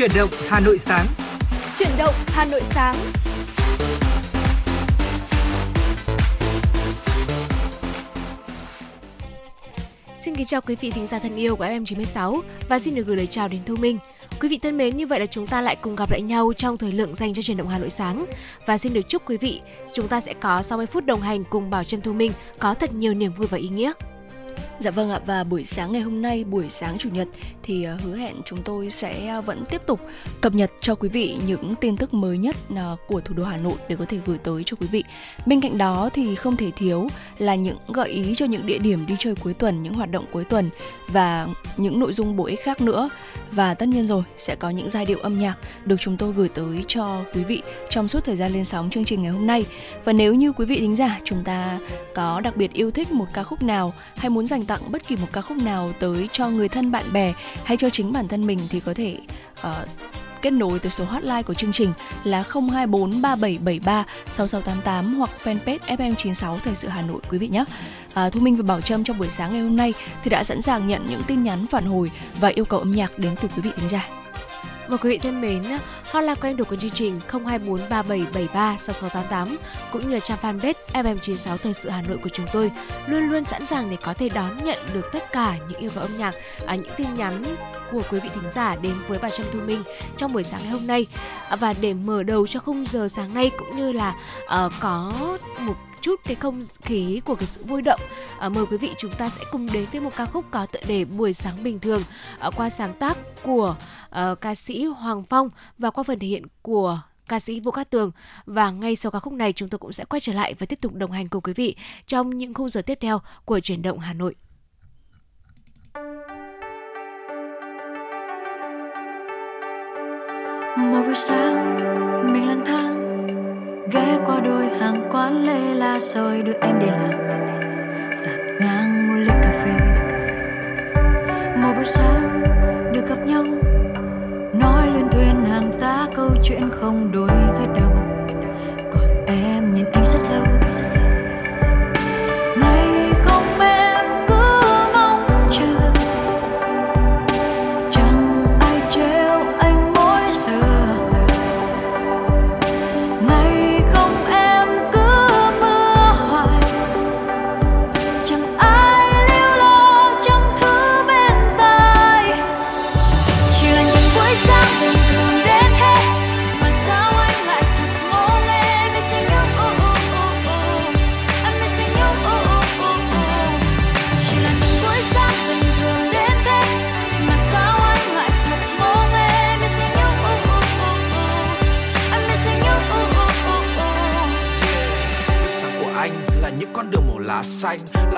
Chuyển động Hà Nội sáng. Chuyển động Hà Nội sáng. Xin kính chào quý vị thính giả thân yêu của FM96 và xin được gửi lời chào đến Thu Minh. Quý vị thân mến, như vậy là chúng ta lại cùng gặp lại nhau trong thời lượng dành cho truyền động Hà Nội sáng và xin được chúc quý vị chúng ta sẽ có 60 phút đồng hành cùng Bảo Trâm Thu Minh có thật nhiều niềm vui và ý nghĩa. Dạ vâng ạ và buổi sáng ngày hôm nay buổi sáng chủ nhật thì ờ, hứa hẹn chúng tôi sẽ ờ, vẫn tiếp tục cập nhật cho quý vị những tin tức mới nhất ờ, của thủ đô Hà Nội để có thể gửi tới cho quý vị. Bên cạnh đó thì không thể thiếu là những gợi ý cho những địa điểm đi chơi cuối tuần, những hoạt động cuối tuần và những nội dung bổ ích khác nữa. Và tất nhiên rồi sẽ có những giai điệu âm nhạc được chúng tôi gửi tới cho quý vị trong suốt thời gian lên sóng chương trình ngày hôm nay. Và nếu như quý vị thính giả chúng ta có đặc biệt yêu thích một ca khúc nào hay muốn dành tặng bất kỳ một ca khúc nào tới cho người thân bạn bè hay cho chính bản thân mình thì có thể uh, kết nối tới số hotline của chương trình là 024 3773 6688 hoặc fanpage FM96 Thời sự Hà Nội quý vị nhé. À, Thu Minh và Bảo Trâm trong buổi sáng ngày hôm nay thì đã sẵn sàng nhận những tin nhắn phản hồi và yêu cầu âm nhạc đến từ quý vị thính giả. Và quý vị thân mến, hotline quen thuộc của chương trình 02437736688 cũng như là trang fanpage FM96 Thời sự Hà Nội của chúng tôi luôn luôn sẵn sàng để có thể đón nhận được tất cả những yêu cầu âm nhạc, à, những tin nhắn của quý vị thính giả đến với bà Trâm Thu Minh trong buổi sáng ngày hôm nay. À, và để mở đầu cho khung giờ sáng nay cũng như là uh, có một chút cái không khí của cái sự vui động à, mời quý vị chúng ta sẽ cùng đến với một ca khúc có tựa đề buổi sáng bình thường à, qua sáng tác của à, ca sĩ Hoàng Phong và qua phần thể hiện của ca sĩ Vũ Cát Tường và ngay sau ca khúc này chúng tôi cũng sẽ quay trở lại và tiếp tục đồng hành cùng quý vị trong những khung giờ tiếp theo của chuyển động Hà Nội. Một buổi sáng mình lang thang ghé qua đôi quán lê la rồi đưa em đi làm. Tạt ngang mua ly cà phê. Một buổi sáng, được gặp nhau. Nói lên thuyền hàng ta câu chuyện không đối với đầu.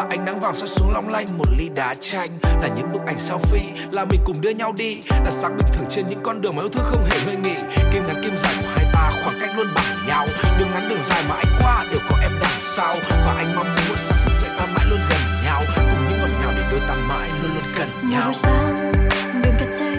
Là ánh nắng vàng soi xuống long lanh. Một ly đá chanh là những bức ảnh selfie. Là mình cùng đưa nhau đi là sáng bình thường trên những con đường mà yêu thương không hề ngơi nghỉ. Kim ngắn kim dài của hai ta khoảng cách luôn bằng nhau. Đường ngắn đường dài mà anh qua đều có em đằng sau. Và anh mong muốn sáng thức dậy ta mãi luôn gần nhau. Cùng những ngọt ngào để đôi ta mãi luôn luôn gần nhau. buổi sáng đường kẹt xe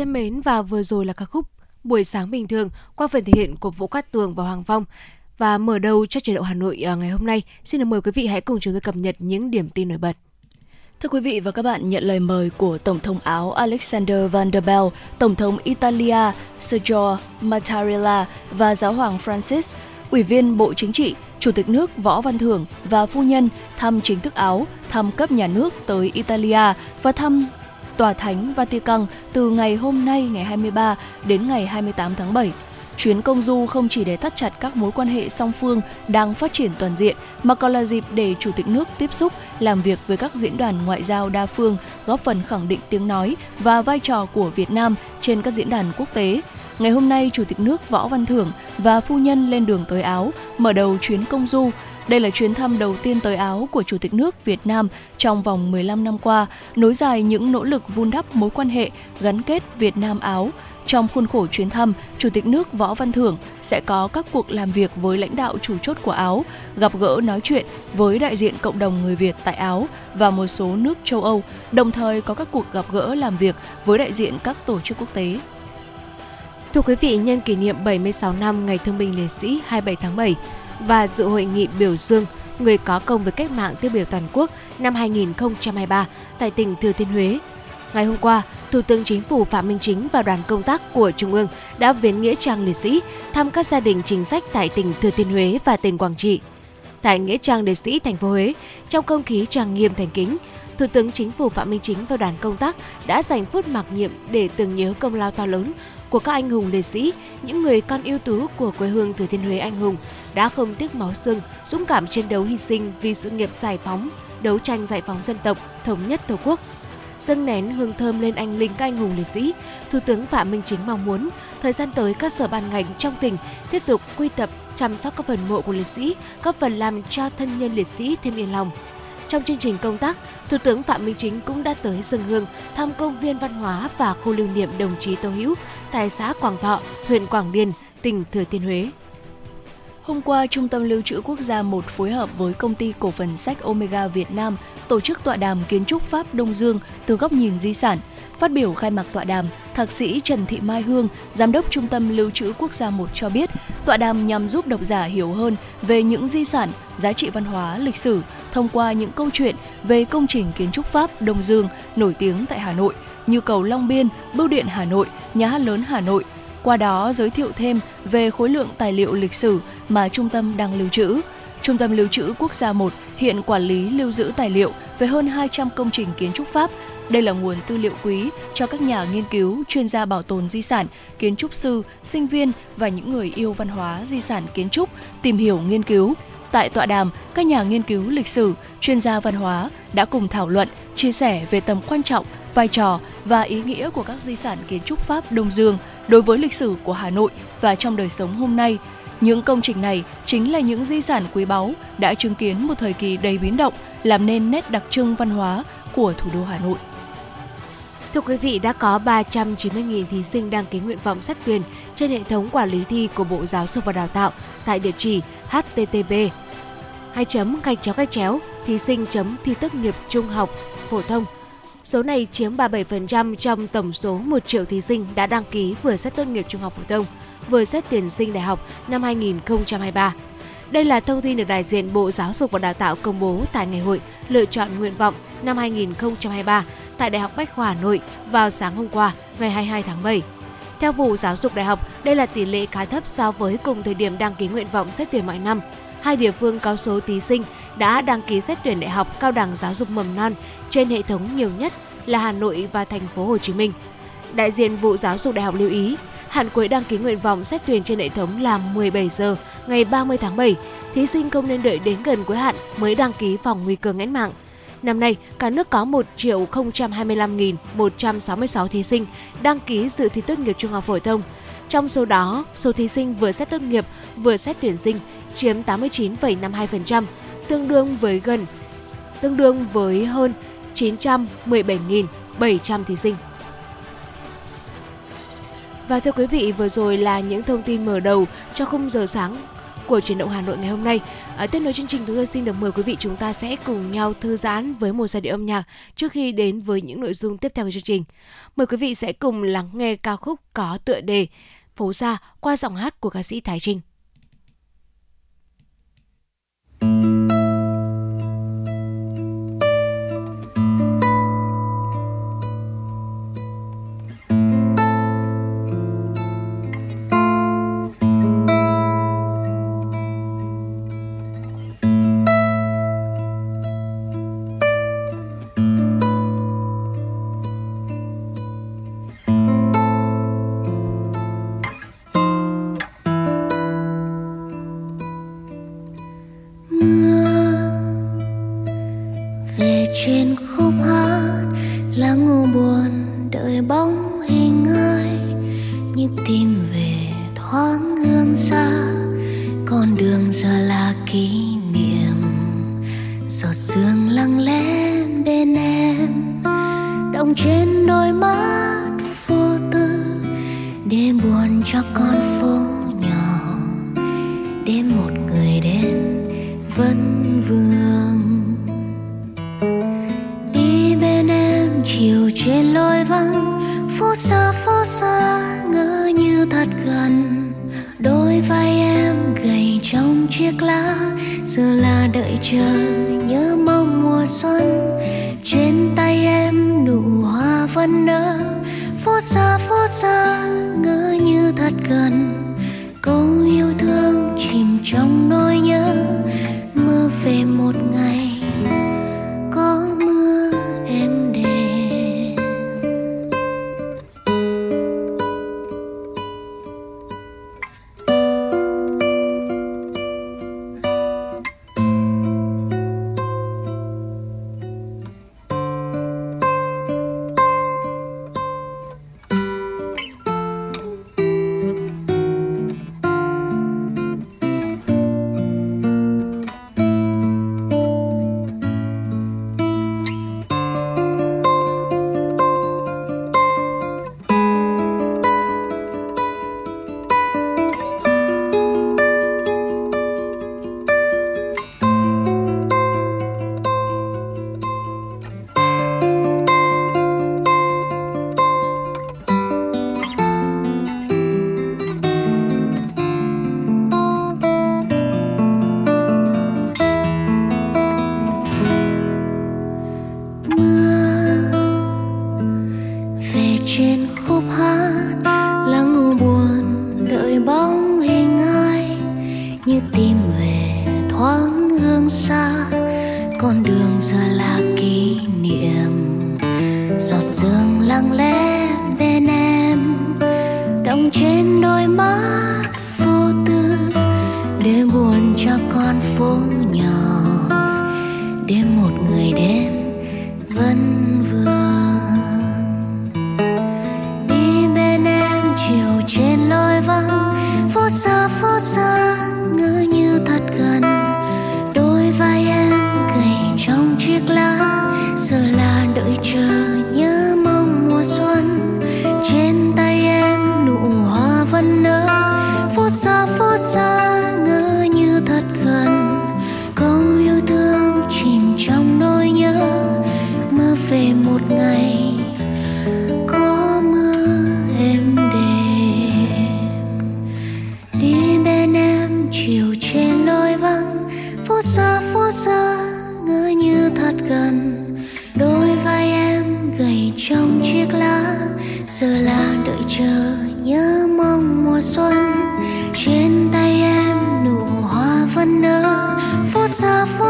thân mến và vừa rồi là ca khúc Buổi sáng bình thường qua phần thể hiện của Vũ Cát Tường và Hoàng Phong. Và mở đầu cho chế độ Hà Nội à, ngày hôm nay, xin được mời quý vị hãy cùng chúng tôi cập nhật những điểm tin nổi bật. Thưa quý vị và các bạn, nhận lời mời của Tổng thống Áo Alexander Van der Bellen, Tổng thống Italia Sergio Mattarella và Giáo hoàng Francis, Ủy viên Bộ Chính trị, Chủ tịch nước Võ Văn Thưởng và phu nhân thăm chính thức Áo, thăm cấp nhà nước tới Italia và thăm Tòa Thánh Vatican từ ngày hôm nay ngày 23 đến ngày 28 tháng 7. Chuyến công du không chỉ để thắt chặt các mối quan hệ song phương đang phát triển toàn diện, mà còn là dịp để Chủ tịch nước tiếp xúc, làm việc với các diễn đàn ngoại giao đa phương, góp phần khẳng định tiếng nói và vai trò của Việt Nam trên các diễn đàn quốc tế. Ngày hôm nay, Chủ tịch nước Võ Văn Thưởng và phu nhân lên đường tới Áo, mở đầu chuyến công du. Đây là chuyến thăm đầu tiên tới Áo của Chủ tịch nước Việt Nam trong vòng 15 năm qua, nối dài những nỗ lực vun đắp mối quan hệ gắn kết Việt Nam-Áo, trong khuôn khổ chuyến thăm, Chủ tịch nước Võ Văn Thưởng sẽ có các cuộc làm việc với lãnh đạo chủ chốt của Áo, gặp gỡ nói chuyện với đại diện cộng đồng người Việt tại Áo và một số nước châu Âu, đồng thời có các cuộc gặp gỡ làm việc với đại diện các tổ chức quốc tế. Thưa quý vị, nhân kỷ niệm 76 năm Ngày Thương binh Liệt sĩ 27 tháng 7 và dự hội nghị biểu dương người có công với cách mạng tiêu biểu toàn quốc năm 2023 tại tỉnh Thừa Thiên Huế. Ngày hôm qua, Thủ tướng Chính phủ Phạm Minh Chính và đoàn công tác của Trung ương đã viếng nghĩa trang liệt sĩ, thăm các gia đình chính sách tại tỉnh Thừa Thiên Huế và tỉnh Quảng Trị. Tại nghĩa trang liệt sĩ thành phố Huế, trong không khí trang nghiêm thành kính, Thủ tướng Chính phủ Phạm Minh Chính và đoàn công tác đã dành phút mặc niệm để tưởng nhớ công lao to lớn của các anh hùng liệt sĩ, những người con ưu tú của quê hương Thừa Thiên Huế anh hùng đã không tiếc máu xương, dũng cảm chiến đấu hy sinh vì sự nghiệp giải phóng, đấu tranh giải phóng dân tộc, thống nhất Tổ quốc dâng nén hương thơm lên anh linh các anh hùng liệt sĩ, Thủ tướng Phạm Minh Chính mong muốn thời gian tới các sở ban ngành trong tỉnh tiếp tục quy tập chăm sóc các phần mộ của liệt sĩ, góp phần làm cho thân nhân liệt sĩ thêm yên lòng. Trong chương trình công tác, Thủ tướng Phạm Minh Chính cũng đã tới dân hương thăm công viên văn hóa và khu lưu niệm đồng chí Tô Hữu tại xã Quảng Thọ, huyện Quảng Điền, tỉnh Thừa Thiên Huế. Hôm qua, Trung tâm Lưu trữ Quốc gia 1 phối hợp với công ty cổ phần sách Omega Việt Nam tổ chức tọa đàm kiến trúc Pháp Đông Dương từ góc nhìn di sản. Phát biểu khai mạc tọa đàm, Thạc sĩ Trần Thị Mai Hương, Giám đốc Trung tâm Lưu trữ Quốc gia 1 cho biết, tọa đàm nhằm giúp độc giả hiểu hơn về những di sản, giá trị văn hóa, lịch sử thông qua những câu chuyện về công trình kiến trúc Pháp Đông Dương nổi tiếng tại Hà Nội như cầu Long Biên, Bưu điện Hà Nội, Nhà hát lớn Hà Nội, qua đó giới thiệu thêm về khối lượng tài liệu lịch sử mà trung tâm đang lưu trữ. Trung tâm Lưu trữ Quốc gia 1 hiện quản lý lưu giữ tài liệu về hơn 200 công trình kiến trúc Pháp. Đây là nguồn tư liệu quý cho các nhà nghiên cứu, chuyên gia bảo tồn di sản, kiến trúc sư, sinh viên và những người yêu văn hóa di sản kiến trúc tìm hiểu nghiên cứu. Tại tọa đàm, các nhà nghiên cứu lịch sử, chuyên gia văn hóa đã cùng thảo luận, chia sẻ về tầm quan trọng, vai trò và ý nghĩa của các di sản kiến trúc Pháp Đông Dương đối với lịch sử của Hà Nội và trong đời sống hôm nay – những công trình này chính là những di sản quý báu đã chứng kiến một thời kỳ đầy biến động, làm nên nét đặc trưng văn hóa của thủ đô Hà Nội. Thưa quý vị, đã có 390.000 thí sinh đăng ký nguyện vọng xét tuyển trên hệ thống quản lý thi của Bộ Giáo dục và Đào tạo tại địa chỉ http 2 chấm gạch chéo gạch chéo thí sinh chấm thi tốt nghiệp trung học phổ thông Số này chiếm 37% trong tổng số 1 triệu thí sinh đã đăng ký vừa xét tốt nghiệp trung học phổ thông vừa xét tuyển sinh đại học năm 2023. Đây là thông tin được đại diện Bộ Giáo dục và Đào tạo công bố tại ngày hội lựa chọn nguyện vọng năm 2023 tại Đại học Bách khoa Hà Nội vào sáng hôm qua, ngày 22 tháng 7. Theo vụ giáo dục đại học, đây là tỷ lệ khá thấp so với cùng thời điểm đăng ký nguyện vọng xét tuyển mọi năm. Hai địa phương có số thí sinh đã đăng ký xét tuyển đại học cao đẳng giáo dục mầm non trên hệ thống nhiều nhất là Hà Nội và thành phố Hồ Chí Minh. Đại diện vụ giáo dục đại học lưu ý, Hạn cuối đăng ký nguyện vọng xét tuyển trên hệ thống là 17 giờ ngày 30 tháng 7. Thí sinh không nên đợi đến gần cuối hạn mới đăng ký phòng nguy cơ nghẽn mạng. Năm nay, cả nước có 1 triệu 025.166 thí sinh đăng ký dự thi tốt nghiệp trung học phổ thông. Trong số đó, số thí sinh vừa xét tốt nghiệp vừa xét tuyển sinh chiếm 89,52%, tương đương với gần tương đương với hơn 917.700 thí sinh. Và thưa quý vị, vừa rồi là những thông tin mở đầu cho khung giờ sáng của chuyển động Hà Nội ngày hôm nay. À, tiếp nối chương trình chúng tôi xin được mời quý vị chúng ta sẽ cùng nhau thư giãn với một giai điệu âm nhạc trước khi đến với những nội dung tiếp theo của chương trình. Mời quý vị sẽ cùng lắng nghe ca khúc có tựa đề Phố xa qua giọng hát của ca sĩ Thái Trinh. giờ là đợi chờ nhớ mong mùa xuân. Trên tay em nụ hoa vẫn nở, phút xa phút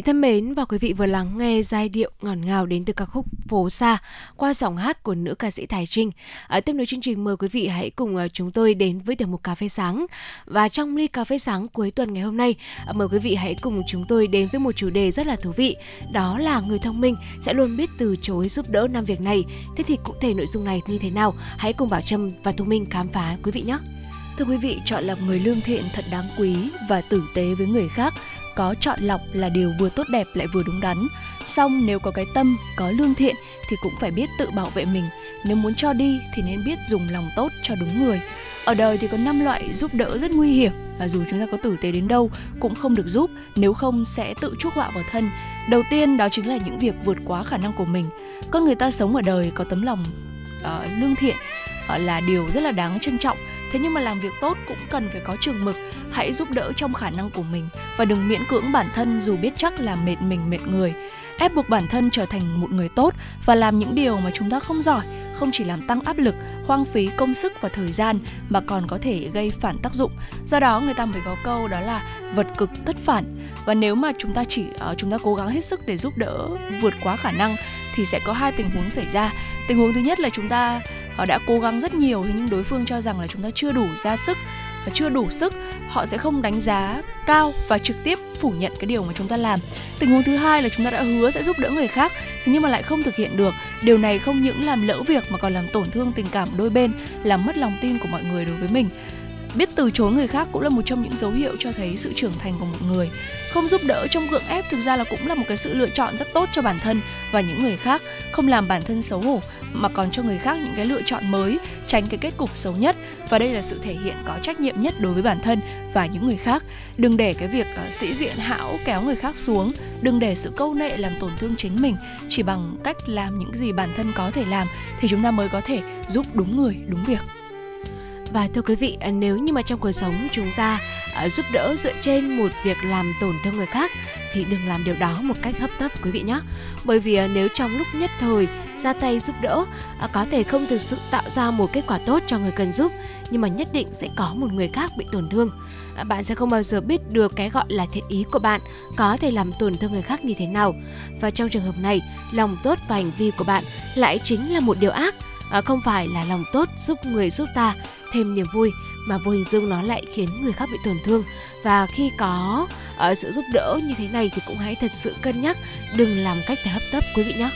vị thân mến và quý vị vừa lắng nghe giai điệu ngọt ngào đến từ ca khúc Phố xa qua giọng hát của nữ ca sĩ Thái Trinh. Ở tiếp nối chương trình mời quý vị hãy cùng ờ, chúng tôi đến với tiểu mục cà phê sáng. Và trong ly cà phê sáng cuối tuần ngày hôm nay, ờ, mời quý vị hãy cùng chúng tôi đến với một chủ đề rất là thú vị. Đó là người thông minh sẽ luôn biết từ chối giúp đỡ năm việc này. Thế thì cụ thể nội dung này như thế nào? Hãy cùng Bảo Trâm và Thu Minh khám phá quý vị nhé. Thưa quý vị, chọn lọc người lương thiện thật đáng quý và tử tế với người khác có chọn lọc là điều vừa tốt đẹp lại vừa đúng đắn. Xong nếu có cái tâm, có lương thiện thì cũng phải biết tự bảo vệ mình. Nếu muốn cho đi thì nên biết dùng lòng tốt cho đúng người. Ở đời thì có 5 loại giúp đỡ rất nguy hiểm và dù chúng ta có tử tế đến đâu cũng không được giúp, nếu không sẽ tự chuốc họa vào thân. Đầu tiên đó chính là những việc vượt quá khả năng của mình. Con người ta sống ở đời có tấm lòng uh, lương thiện uh, là điều rất là đáng trân trọng thế nhưng mà làm việc tốt cũng cần phải có trường mực hãy giúp đỡ trong khả năng của mình và đừng miễn cưỡng bản thân dù biết chắc là mệt mình mệt người. Ép buộc bản thân trở thành một người tốt và làm những điều mà chúng ta không giỏi không chỉ làm tăng áp lực hoang phí công sức và thời gian mà còn có thể gây phản tác dụng. Do đó người ta mới có câu đó là vật cực tất phản và nếu mà chúng ta chỉ uh, chúng ta cố gắng hết sức để giúp đỡ vượt quá khả năng thì sẽ có hai tình huống xảy ra. Tình huống thứ nhất là chúng ta ờ, đã cố gắng rất nhiều thế nhưng đối phương cho rằng là chúng ta chưa đủ ra sức và chưa đủ sức, họ sẽ không đánh giá cao và trực tiếp phủ nhận cái điều mà chúng ta làm. Tình huống thứ hai là chúng ta đã hứa sẽ giúp đỡ người khác, thế nhưng mà lại không thực hiện được. Điều này không những làm lỡ việc mà còn làm tổn thương tình cảm đôi bên, làm mất lòng tin của mọi người đối với mình. Biết từ chối người khác cũng là một trong những dấu hiệu cho thấy sự trưởng thành của một người. Không giúp đỡ trong gượng ép thực ra là cũng là một cái sự lựa chọn rất tốt cho bản thân và những người khác, không làm bản thân xấu hổ mà còn cho người khác những cái lựa chọn mới tránh cái kết cục xấu nhất. Và đây là sự thể hiện có trách nhiệm nhất đối với bản thân và những người khác. Đừng để cái việc uh, sĩ diện hão kéo người khác xuống. Đừng để sự câu nệ làm tổn thương chính mình. Chỉ bằng cách làm những gì bản thân có thể làm thì chúng ta mới có thể giúp đúng người đúng việc và thưa quý vị, à, nếu như mà trong cuộc sống chúng ta à, giúp đỡ dựa trên một việc làm tổn thương người khác thì đừng làm điều đó một cách hấp tấp quý vị nhé. Bởi vì à, nếu trong lúc nhất thời ra tay giúp đỡ có thể không thực sự tạo ra một kết quả tốt cho người cần giúp nhưng mà nhất định sẽ có một người khác bị tổn thương. Bạn sẽ không bao giờ biết được cái gọi là thiện ý của bạn có thể làm tổn thương người khác như thế nào. Và trong trường hợp này, lòng tốt và hành vi của bạn lại chính là một điều ác, không phải là lòng tốt giúp người giúp ta thêm niềm vui mà vô hình dung nó lại khiến người khác bị tổn thương. Và khi có uh, sự giúp đỡ như thế này thì cũng hãy thật sự cân nhắc đừng làm cách để hấp tấp quý vị nhé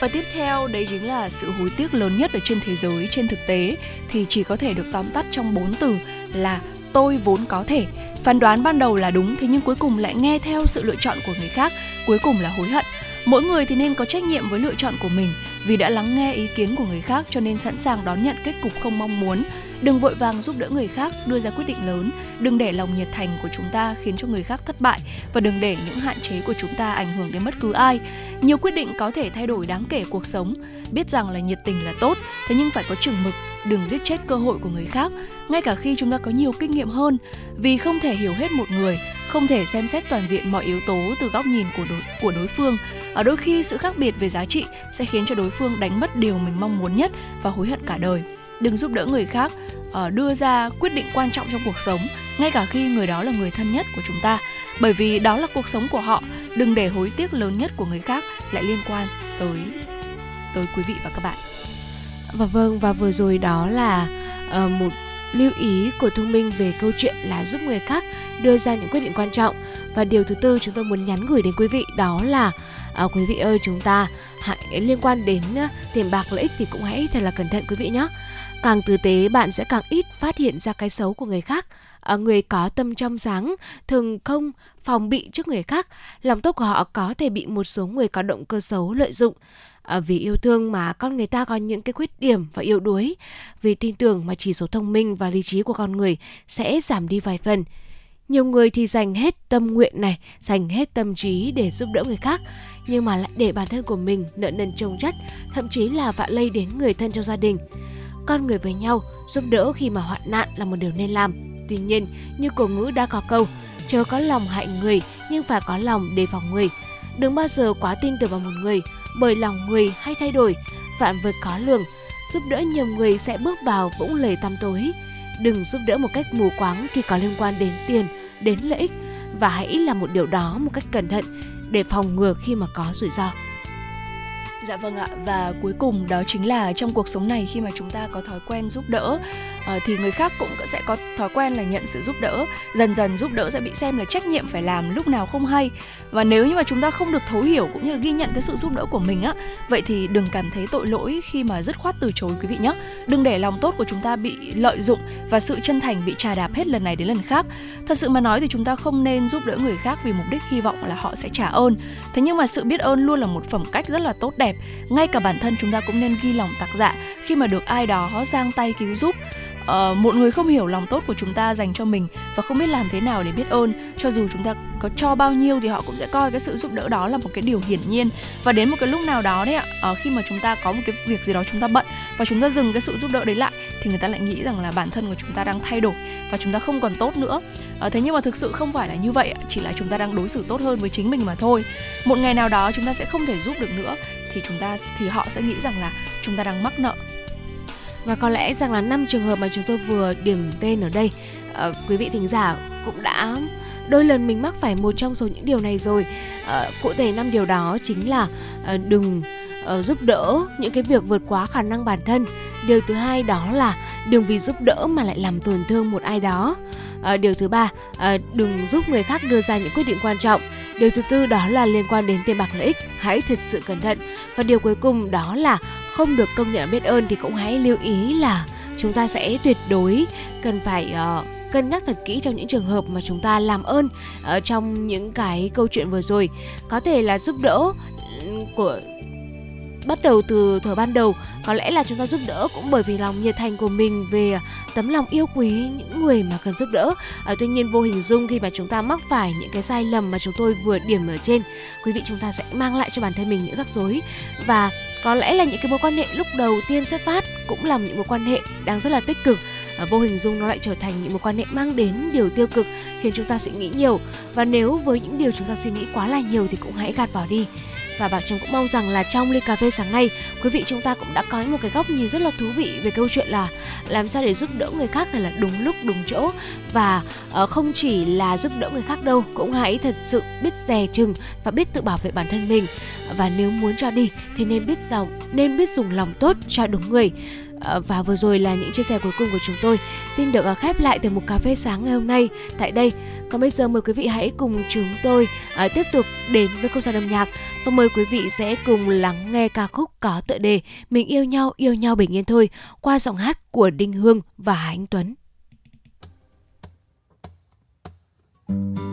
và tiếp theo đấy chính là sự hối tiếc lớn nhất ở trên thế giới. Trên thực tế thì chỉ có thể được tóm tắt trong bốn từ là tôi vốn có thể phán đoán ban đầu là đúng thế nhưng cuối cùng lại nghe theo sự lựa chọn của người khác cuối cùng là hối hận. Mỗi người thì nên có trách nhiệm với lựa chọn của mình vì đã lắng nghe ý kiến của người khác cho nên sẵn sàng đón nhận kết cục không mong muốn. Đừng vội vàng giúp đỡ người khác đưa ra quyết định lớn, đừng để lòng nhiệt thành của chúng ta khiến cho người khác thất bại và đừng để những hạn chế của chúng ta ảnh hưởng đến bất cứ ai. Nhiều quyết định có thể thay đổi đáng kể cuộc sống. Biết rằng là nhiệt tình là tốt, thế nhưng phải có chừng mực, đừng giết chết cơ hội của người khác, ngay cả khi chúng ta có nhiều kinh nghiệm hơn, vì không thể hiểu hết một người, không thể xem xét toàn diện mọi yếu tố từ góc nhìn của đối, của đối phương. Ở đôi khi sự khác biệt về giá trị sẽ khiến cho đối phương đánh mất điều mình mong muốn nhất và hối hận cả đời đừng giúp đỡ người khác uh, đưa ra quyết định quan trọng trong cuộc sống ngay cả khi người đó là người thân nhất của chúng ta. Bởi vì đó là cuộc sống của họ đừng để hối tiếc lớn nhất của người khác lại liên quan tới tới quý vị và các bạn. Và vâng và vừa rồi đó là uh, một lưu ý của thu minh về câu chuyện là giúp người khác đưa ra những quyết định quan trọng. Và điều thứ tư chúng tôi muốn nhắn gửi đến quý vị đó là à, quý vị ơi chúng ta hãy liên quan đến tiền bạc lợi ích thì cũng hãy thật là cẩn thận quý vị nhé Càng tử tế bạn sẽ càng ít phát hiện ra cái xấu của người khác. À, người có tâm trong sáng thường không phòng bị trước người khác. Lòng tốt của họ có thể bị một số người có động cơ xấu lợi dụng. À, vì yêu thương mà con người ta có những cái khuyết điểm và yếu đuối. Vì tin tưởng mà chỉ số thông minh và lý trí của con người sẽ giảm đi vài phần. nhiều người thì dành hết tâm nguyện này dành hết tâm trí để giúp đỡ người khác nhưng mà lại để bản thân của mình nợ nần trông chất thậm chí là vạ lây đến người thân trong gia đình con người với nhau, giúp đỡ khi mà hoạn nạn là một điều nên làm. Tuy nhiên, như cổ ngữ đã có câu, chớ có lòng hại người, nhưng phải có lòng đề phòng người. Đừng bao giờ quá tin tưởng vào một người, bởi lòng người hay thay đổi, vạn vật có lường. Giúp đỡ nhiều người sẽ bước vào vũng lầy tăm tối. Đừng giúp đỡ một cách mù quáng khi có liên quan đến tiền, đến lợi ích, và hãy làm một điều đó một cách cẩn thận để phòng ngừa khi mà có rủi ro. Dạ vâng ạ. Và cuối cùng đó chính là trong cuộc sống này khi mà chúng ta có thói quen giúp đỡ uh, thì người khác cũng sẽ có thói quen là nhận sự giúp đỡ. Dần dần giúp đỡ sẽ bị xem là trách nhiệm phải làm lúc nào không hay và nếu như mà chúng ta không được thấu hiểu cũng như là ghi nhận cái sự giúp đỡ của mình á, vậy thì đừng cảm thấy tội lỗi khi mà dứt khoát từ chối quý vị nhé. Đừng để lòng tốt của chúng ta bị lợi dụng và sự chân thành bị trà đạp hết lần này đến lần khác. Thật sự mà nói thì chúng ta không nên giúp đỡ người khác vì mục đích hy vọng là họ sẽ trả ơn. Thế nhưng mà sự biết ơn luôn là một phẩm cách rất là tốt đẹp. Ngay cả bản thân chúng ta cũng nên ghi lòng tạc dạ khi mà được ai đó giang tay cứu giúp uh, một người không hiểu lòng tốt của chúng ta dành cho mình và không biết làm thế nào để biết ơn cho dù chúng ta có cho bao nhiêu thì họ cũng sẽ coi cái sự giúp đỡ đó là một cái điều hiển nhiên và đến một cái lúc nào đó đấy ạ uh, khi mà chúng ta có một cái việc gì đó chúng ta bận và chúng ta dừng cái sự giúp đỡ đấy lại thì người ta lại nghĩ rằng là bản thân của chúng ta đang thay đổi và chúng ta không còn tốt nữa uh, thế nhưng mà thực sự không phải là như vậy chỉ là chúng ta đang đối xử tốt hơn với chính mình mà thôi một ngày nào đó chúng ta sẽ không thể giúp được nữa thì chúng ta thì họ sẽ nghĩ rằng là chúng ta đang mắc nợ và có lẽ rằng là năm trường hợp mà chúng tôi vừa điểm tên ở đây à, quý vị thính giả cũng đã đôi lần mình mắc phải một trong số những điều này rồi à, cụ thể năm điều đó chính là à, đừng à, giúp đỡ những cái việc vượt quá khả năng bản thân điều thứ hai đó là đừng vì giúp đỡ mà lại làm tổn thương một ai đó À, điều thứ ba, à, đừng giúp người khác đưa ra những quyết định quan trọng. Điều thứ tư đó là liên quan đến tiền bạc lợi ích, hãy thật sự cẩn thận. Và điều cuối cùng đó là không được công nhận biết ơn thì cũng hãy lưu ý là chúng ta sẽ tuyệt đối cần phải uh, cân nhắc thật kỹ trong những trường hợp mà chúng ta làm ơn ở uh, trong những cái câu chuyện vừa rồi. Có thể là giúp đỡ ừ, của bắt đầu từ thời ban đầu có lẽ là chúng ta giúp đỡ cũng bởi vì lòng nhiệt thành của mình về tấm lòng yêu quý những người mà cần giúp đỡ. À, tuy nhiên vô hình dung khi mà chúng ta mắc phải những cái sai lầm mà chúng tôi vừa điểm ở trên quý vị chúng ta sẽ mang lại cho bản thân mình những rắc rối. Và có lẽ là những cái mối quan hệ lúc đầu tiên xuất phát cũng là những mối quan hệ đang rất là tích cực. À, vô hình dung nó lại trở thành những mối quan hệ mang đến điều tiêu cực khiến chúng ta suy nghĩ nhiều. Và nếu với những điều chúng ta suy nghĩ quá là nhiều thì cũng hãy gạt bỏ đi và Bảo Trâm cũng mong rằng là trong ly cà phê sáng nay quý vị chúng ta cũng đã có một cái góc nhìn rất là thú vị về câu chuyện là làm sao để giúp đỡ người khác thật là đúng lúc đúng chỗ. Và uh, không chỉ là giúp đỡ người khác đâu cũng hãy thật sự biết dè chừng và biết tự bảo vệ bản thân mình. Và nếu muốn cho đi thì nên biết dòng nên biết dùng lòng tốt cho đúng người. Ờ, và vừa rồi là những chia sẻ cuối cùng của chúng tôi xin được ờ, khép lại từ một cà phê sáng ngày hôm nay tại đây còn bây giờ mời quý vị hãy cùng chúng tôi ờ, tiếp tục đến với không gian âm nhạc và mời quý vị sẽ cùng lắng nghe ca khúc có tựa đề Mình yêu nhau, yêu nhau bình yên thôi qua giọng hát của Đinh Hương và Hà Anh Tuấn. thank you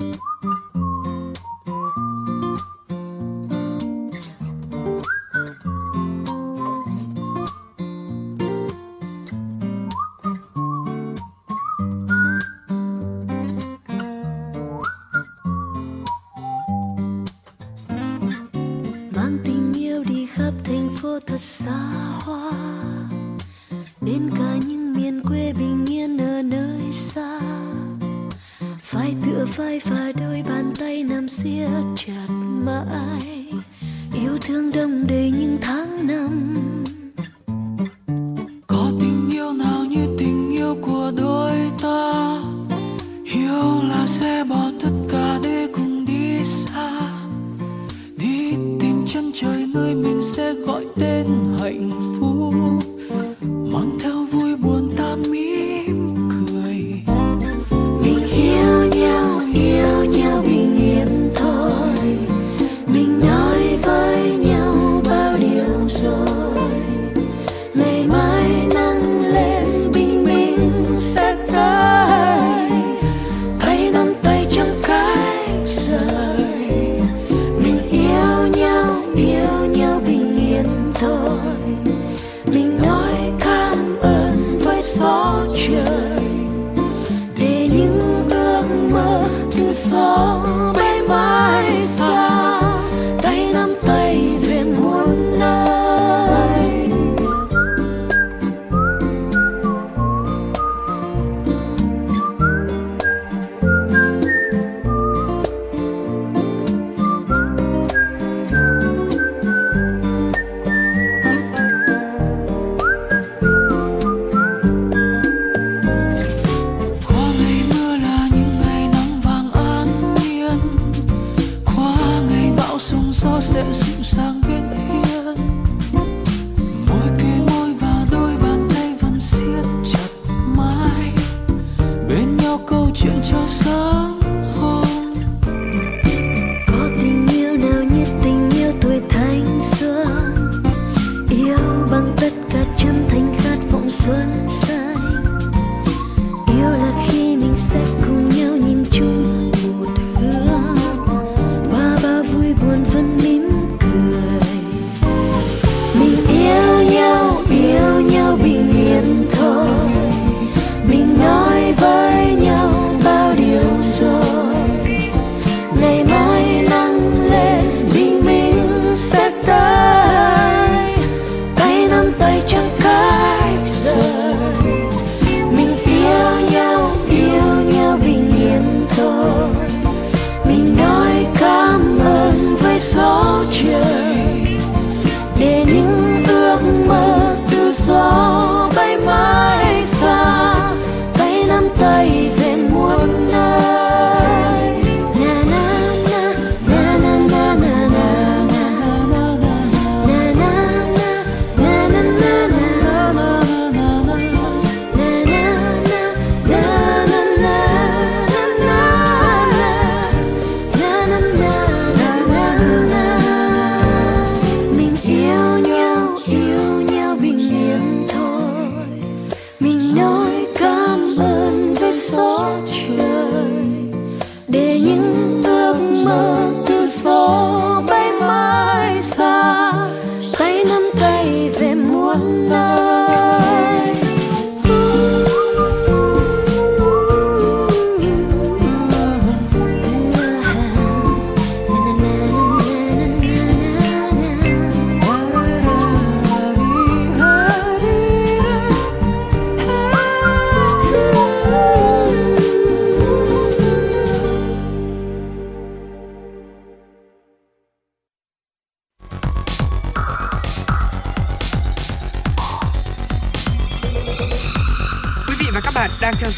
thật xa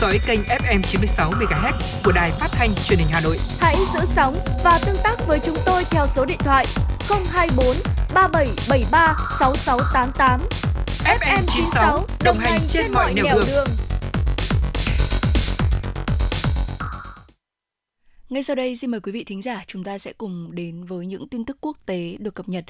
dõi kênh FM 96 MHz của đài phát thanh truyền hình Hà Nội. Hãy giữ sóng và tương tác với chúng tôi theo số điện thoại 024 3773 6688. FM 96 đồng hành trên mọi nẻo đường. Ngay sau đây xin mời quý vị thính giả chúng ta sẽ cùng đến với những tin tức quốc tế được cập nhật.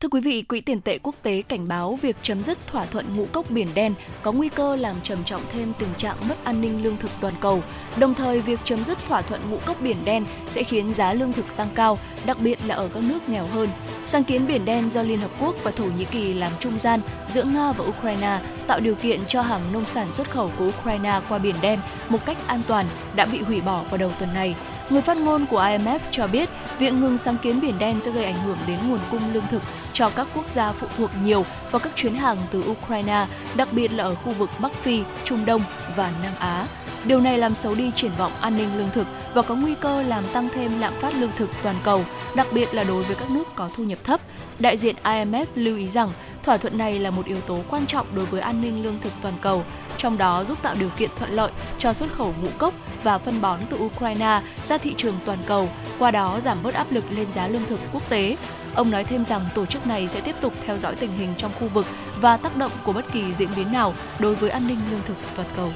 Thưa quý vị, Quỹ tiền tệ quốc tế cảnh báo việc chấm dứt thỏa thuận ngũ cốc biển đen có nguy cơ làm trầm trọng thêm tình trạng mất an ninh lương thực toàn cầu. Đồng thời, việc chấm dứt thỏa thuận ngũ cốc biển đen sẽ khiến giá lương thực tăng cao, đặc biệt là ở các nước nghèo hơn. Sáng kiến biển đen do Liên Hợp Quốc và Thổ Nhĩ Kỳ làm trung gian giữa Nga và Ukraine tạo điều kiện cho hàng nông sản xuất khẩu của Ukraine qua biển đen một cách an toàn đã bị hủy bỏ vào đầu tuần này. Người phát ngôn của IMF cho biết việc ngừng sáng kiến biển đen sẽ gây ảnh hưởng đến nguồn cung lương thực cho các quốc gia phụ thuộc nhiều vào các chuyến hàng từ Ukraine, đặc biệt là ở khu vực Bắc Phi, Trung Đông và Nam Á. Điều này làm xấu đi triển vọng an ninh lương thực và có nguy cơ làm tăng thêm lạm phát lương thực toàn cầu, đặc biệt là đối với các nước có thu nhập thấp. Đại diện IMF lưu ý rằng thỏa thuận này là một yếu tố quan trọng đối với an ninh lương thực toàn cầu, trong đó giúp tạo điều kiện thuận lợi cho xuất khẩu ngũ cốc và phân bón từ Ukraine ra thị trường toàn cầu, qua đó giảm bớt áp lực lên giá lương thực quốc tế. Ông nói thêm rằng tổ chức này sẽ tiếp tục theo dõi tình hình trong khu vực và tác động của bất kỳ diễn biến nào đối với an ninh lương thực toàn cầu.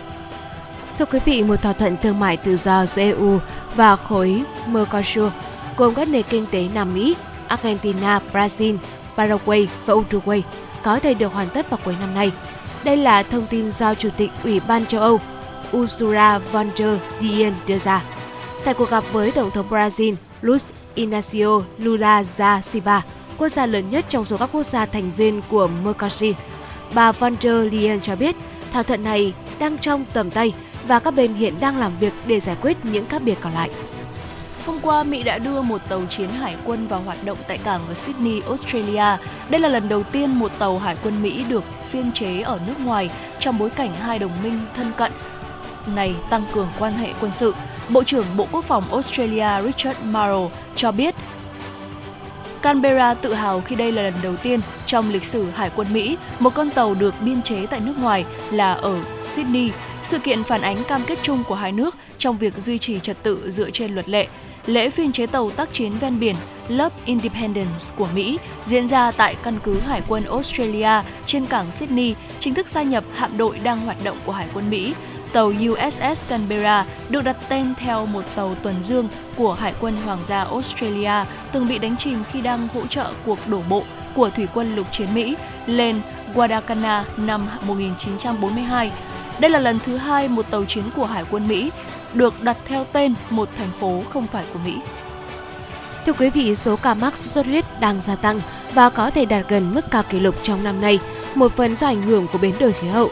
Thưa quý vị, một thỏa thuận thương mại tự do giữa EU và khối Mercosur gồm các nền kinh tế Nam Mỹ, Argentina, Brazil, Paraguay và Uruguay có thể được hoàn tất vào cuối năm nay. Đây là thông tin do Chủ tịch Ủy ban châu Âu Ursula von der Leyen đưa ra. Tại cuộc gặp với Tổng thống Brazil Luiz Inácio Lula da Silva, quốc gia lớn nhất trong số các quốc gia thành viên của Mercosur, bà von der Leyen cho biết thỏa thuận này đang trong tầm tay và các bên hiện đang làm việc để giải quyết những khác biệt còn lại. Hôm qua, Mỹ đã đưa một tàu chiến hải quân vào hoạt động tại cảng ở Sydney, Australia. Đây là lần đầu tiên một tàu hải quân Mỹ được phiên chế ở nước ngoài trong bối cảnh hai đồng minh thân cận này tăng cường quan hệ quân sự. Bộ trưởng Bộ Quốc phòng Australia Richard Marles cho biết Canberra tự hào khi đây là lần đầu tiên trong lịch sử Hải quân Mỹ một con tàu được biên chế tại nước ngoài là ở Sydney. Sự kiện phản ánh cam kết chung của hai nước trong việc duy trì trật tự dựa trên luật lệ. Lễ phiên chế tàu tác chiến ven biển Love Independence của Mỹ diễn ra tại căn cứ Hải quân Australia trên cảng Sydney, chính thức gia nhập hạm đội đang hoạt động của Hải quân Mỹ. Tàu USS Canberra được đặt tên theo một tàu tuần dương của Hải quân Hoàng gia Australia từng bị đánh chìm khi đang hỗ trợ cuộc đổ bộ của thủy quân lục chiến Mỹ lên Guadalcanal năm 1942. Đây là lần thứ hai một tàu chiến của Hải quân Mỹ được đặt theo tên một thành phố không phải của Mỹ. Thưa quý vị, số ca mắc sốt xuất huyết đang gia tăng và có thể đạt gần mức cao kỷ lục trong năm nay, một phần do ảnh hưởng của biến đổi khí hậu.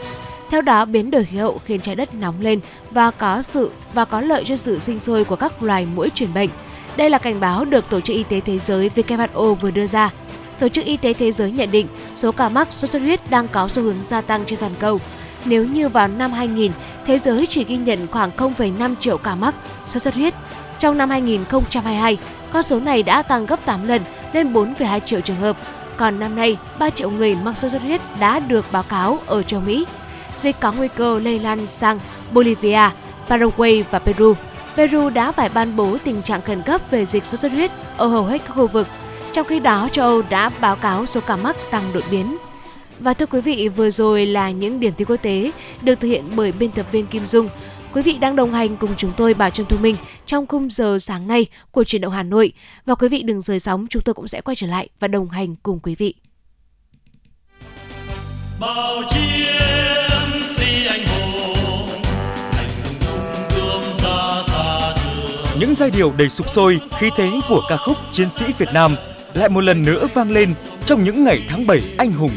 Theo đó, biến đổi khí hậu khiến trái đất nóng lên và có sự và có lợi cho sự sinh sôi của các loài muỗi truyền bệnh. Đây là cảnh báo được Tổ chức Y tế Thế giới WHO vừa đưa ra. Tổ chức Y tế Thế giới nhận định số ca mắc sốt xuất huyết đang có xu hướng gia tăng trên toàn cầu. Nếu như vào năm 2000, thế giới chỉ ghi nhận khoảng 0,5 triệu ca mắc sốt xuất huyết, trong năm 2022, con số này đã tăng gấp 8 lần lên 4,2 triệu trường hợp. Còn năm nay, 3 triệu người mắc sốt xuất huyết đã được báo cáo ở châu Mỹ dịch có nguy cơ lây lan sang Bolivia, Paraguay và Peru. Peru đã phải ban bố tình trạng khẩn cấp về dịch sốt xuất huyết ở hầu hết các khu vực. Trong khi đó, châu Âu đã báo cáo số ca mắc tăng đột biến. Và thưa quý vị, vừa rồi là những điểm tin quốc tế được thực hiện bởi biên tập viên Kim Dung. Quý vị đang đồng hành cùng chúng tôi Bảo Trâm Thu Minh trong khung giờ sáng nay của truyền động Hà Nội. Và quý vị đừng rời sóng, chúng tôi cũng sẽ quay trở lại và đồng hành cùng quý vị. Bao chiến sĩ anh hùng, ra xa trường. Những giai điệu đầy sục sôi, khí thế của ca khúc Chiến sĩ Việt Nam lại một lần nữa vang lên trong những ngày tháng 7 anh hùng.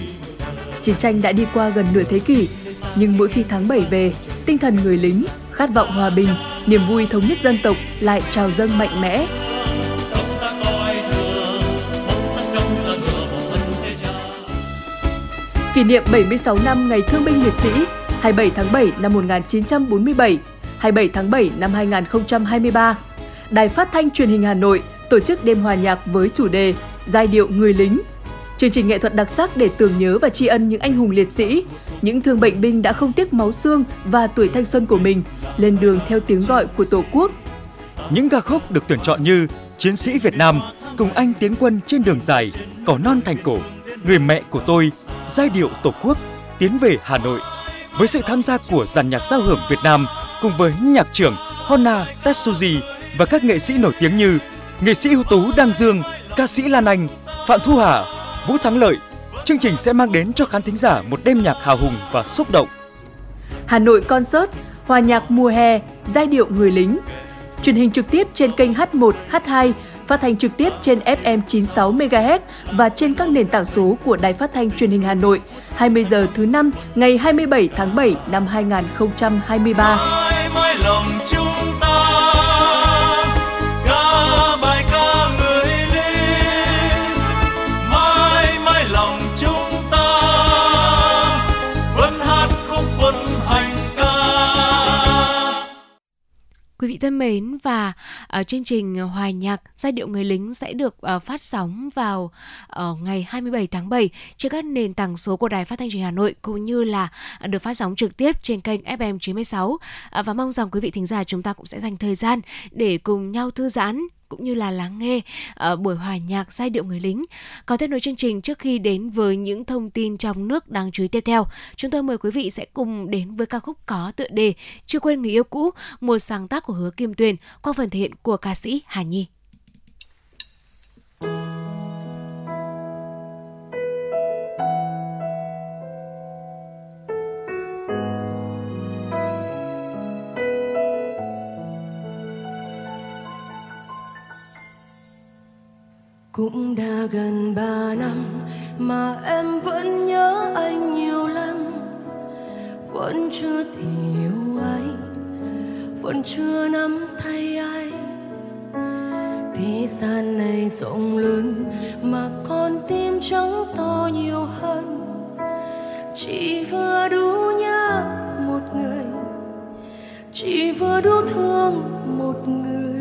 Chiến tranh đã đi qua gần nửa thế kỷ, nhưng mỗi khi tháng 7 về, tinh thần người lính, khát vọng hòa bình, niềm vui thống nhất dân tộc lại trào dâng mạnh mẽ. Kỷ niệm 76 năm Ngày Thương binh Liệt sĩ 27 tháng 7 năm 1947, 27 tháng 7 năm 2023. Đài Phát thanh Truyền hình Hà Nội tổ chức đêm hòa nhạc với chủ đề Giai điệu người lính. Chương trình nghệ thuật đặc sắc để tưởng nhớ và tri ân những anh hùng liệt sĩ, những thương bệnh binh đã không tiếc máu xương và tuổi thanh xuân của mình lên đường theo tiếng gọi của Tổ quốc. Những ca khúc được tuyển chọn như Chiến sĩ Việt Nam, Cùng anh tiến quân trên đường dài, Cỏ non thành cổ, Người mẹ của tôi, Giai điệu Tổ quốc, Tiến về Hà Nội. Với sự tham gia của dàn nhạc giao hưởng Việt Nam cùng với nhạc trưởng Honna Tetsuji và các nghệ sĩ nổi tiếng như nghệ sĩ ưu tú Đăng Dương, ca sĩ Lan Anh, Phạm Thu Hà, Vũ Thắng Lợi. Chương trình sẽ mang đến cho khán thính giả một đêm nhạc hào hùng và xúc động. Hà Nội Concert, hòa nhạc mùa hè, giai điệu người lính. Truyền hình trực tiếp trên kênh H1, H2, phát thanh trực tiếp trên FM 96 MHz và trên các nền tảng số của Đài Phát thanh Truyền hình Hà Nội. 20 giờ thứ năm ngày 27 tháng 7 năm 2023. mãi mãi lòng chúng Quý vị thân mến và uh, chương trình hòa nhạc giai điệu người lính sẽ được uh, phát sóng vào uh, ngày 27 tháng 7 trên các nền tảng số của Đài Phát thanh Truyền hình Hà Nội cũng như là uh, được phát sóng trực tiếp trên kênh FM 96 uh, và mong rằng quý vị thính giả chúng ta cũng sẽ dành thời gian để cùng nhau thư giãn cũng như là lắng nghe uh, buổi hòa nhạc giai điệu người lính. Có tiếp nối chương trình trước khi đến với những thông tin trong nước đáng chú ý tiếp theo, chúng tôi mời quý vị sẽ cùng đến với ca khúc có tựa đề Chưa quên người yêu cũ, một sáng tác của Hứa Kim Tuyền qua phần thể hiện của ca sĩ Hà Nhi. cũng đã gần ba năm mà em vẫn nhớ anh nhiều lắm. Vẫn chưa yêu anh, vẫn chưa nắm tay ai. Thế gian này rộng lớn mà con tim trắng to nhiều hơn. Chỉ vừa đủ nhớ một người, chỉ vừa đủ thương một người.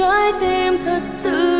trái tim thật sự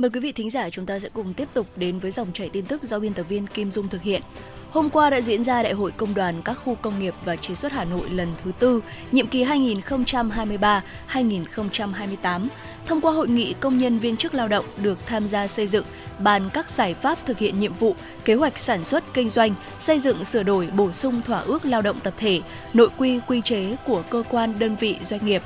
Mời quý vị thính giả chúng ta sẽ cùng tiếp tục đến với dòng chảy tin tức do biên tập viên Kim Dung thực hiện. Hôm qua đã diễn ra Đại hội Công đoàn các khu công nghiệp và chế xuất Hà Nội lần thứ tư, nhiệm kỳ 2023-2028. Thông qua hội nghị công nhân viên chức lao động được tham gia xây dựng, bàn các giải pháp thực hiện nhiệm vụ, kế hoạch sản xuất kinh doanh, xây dựng sửa đổi bổ sung thỏa ước lao động tập thể, nội quy quy chế của cơ quan đơn vị doanh nghiệp,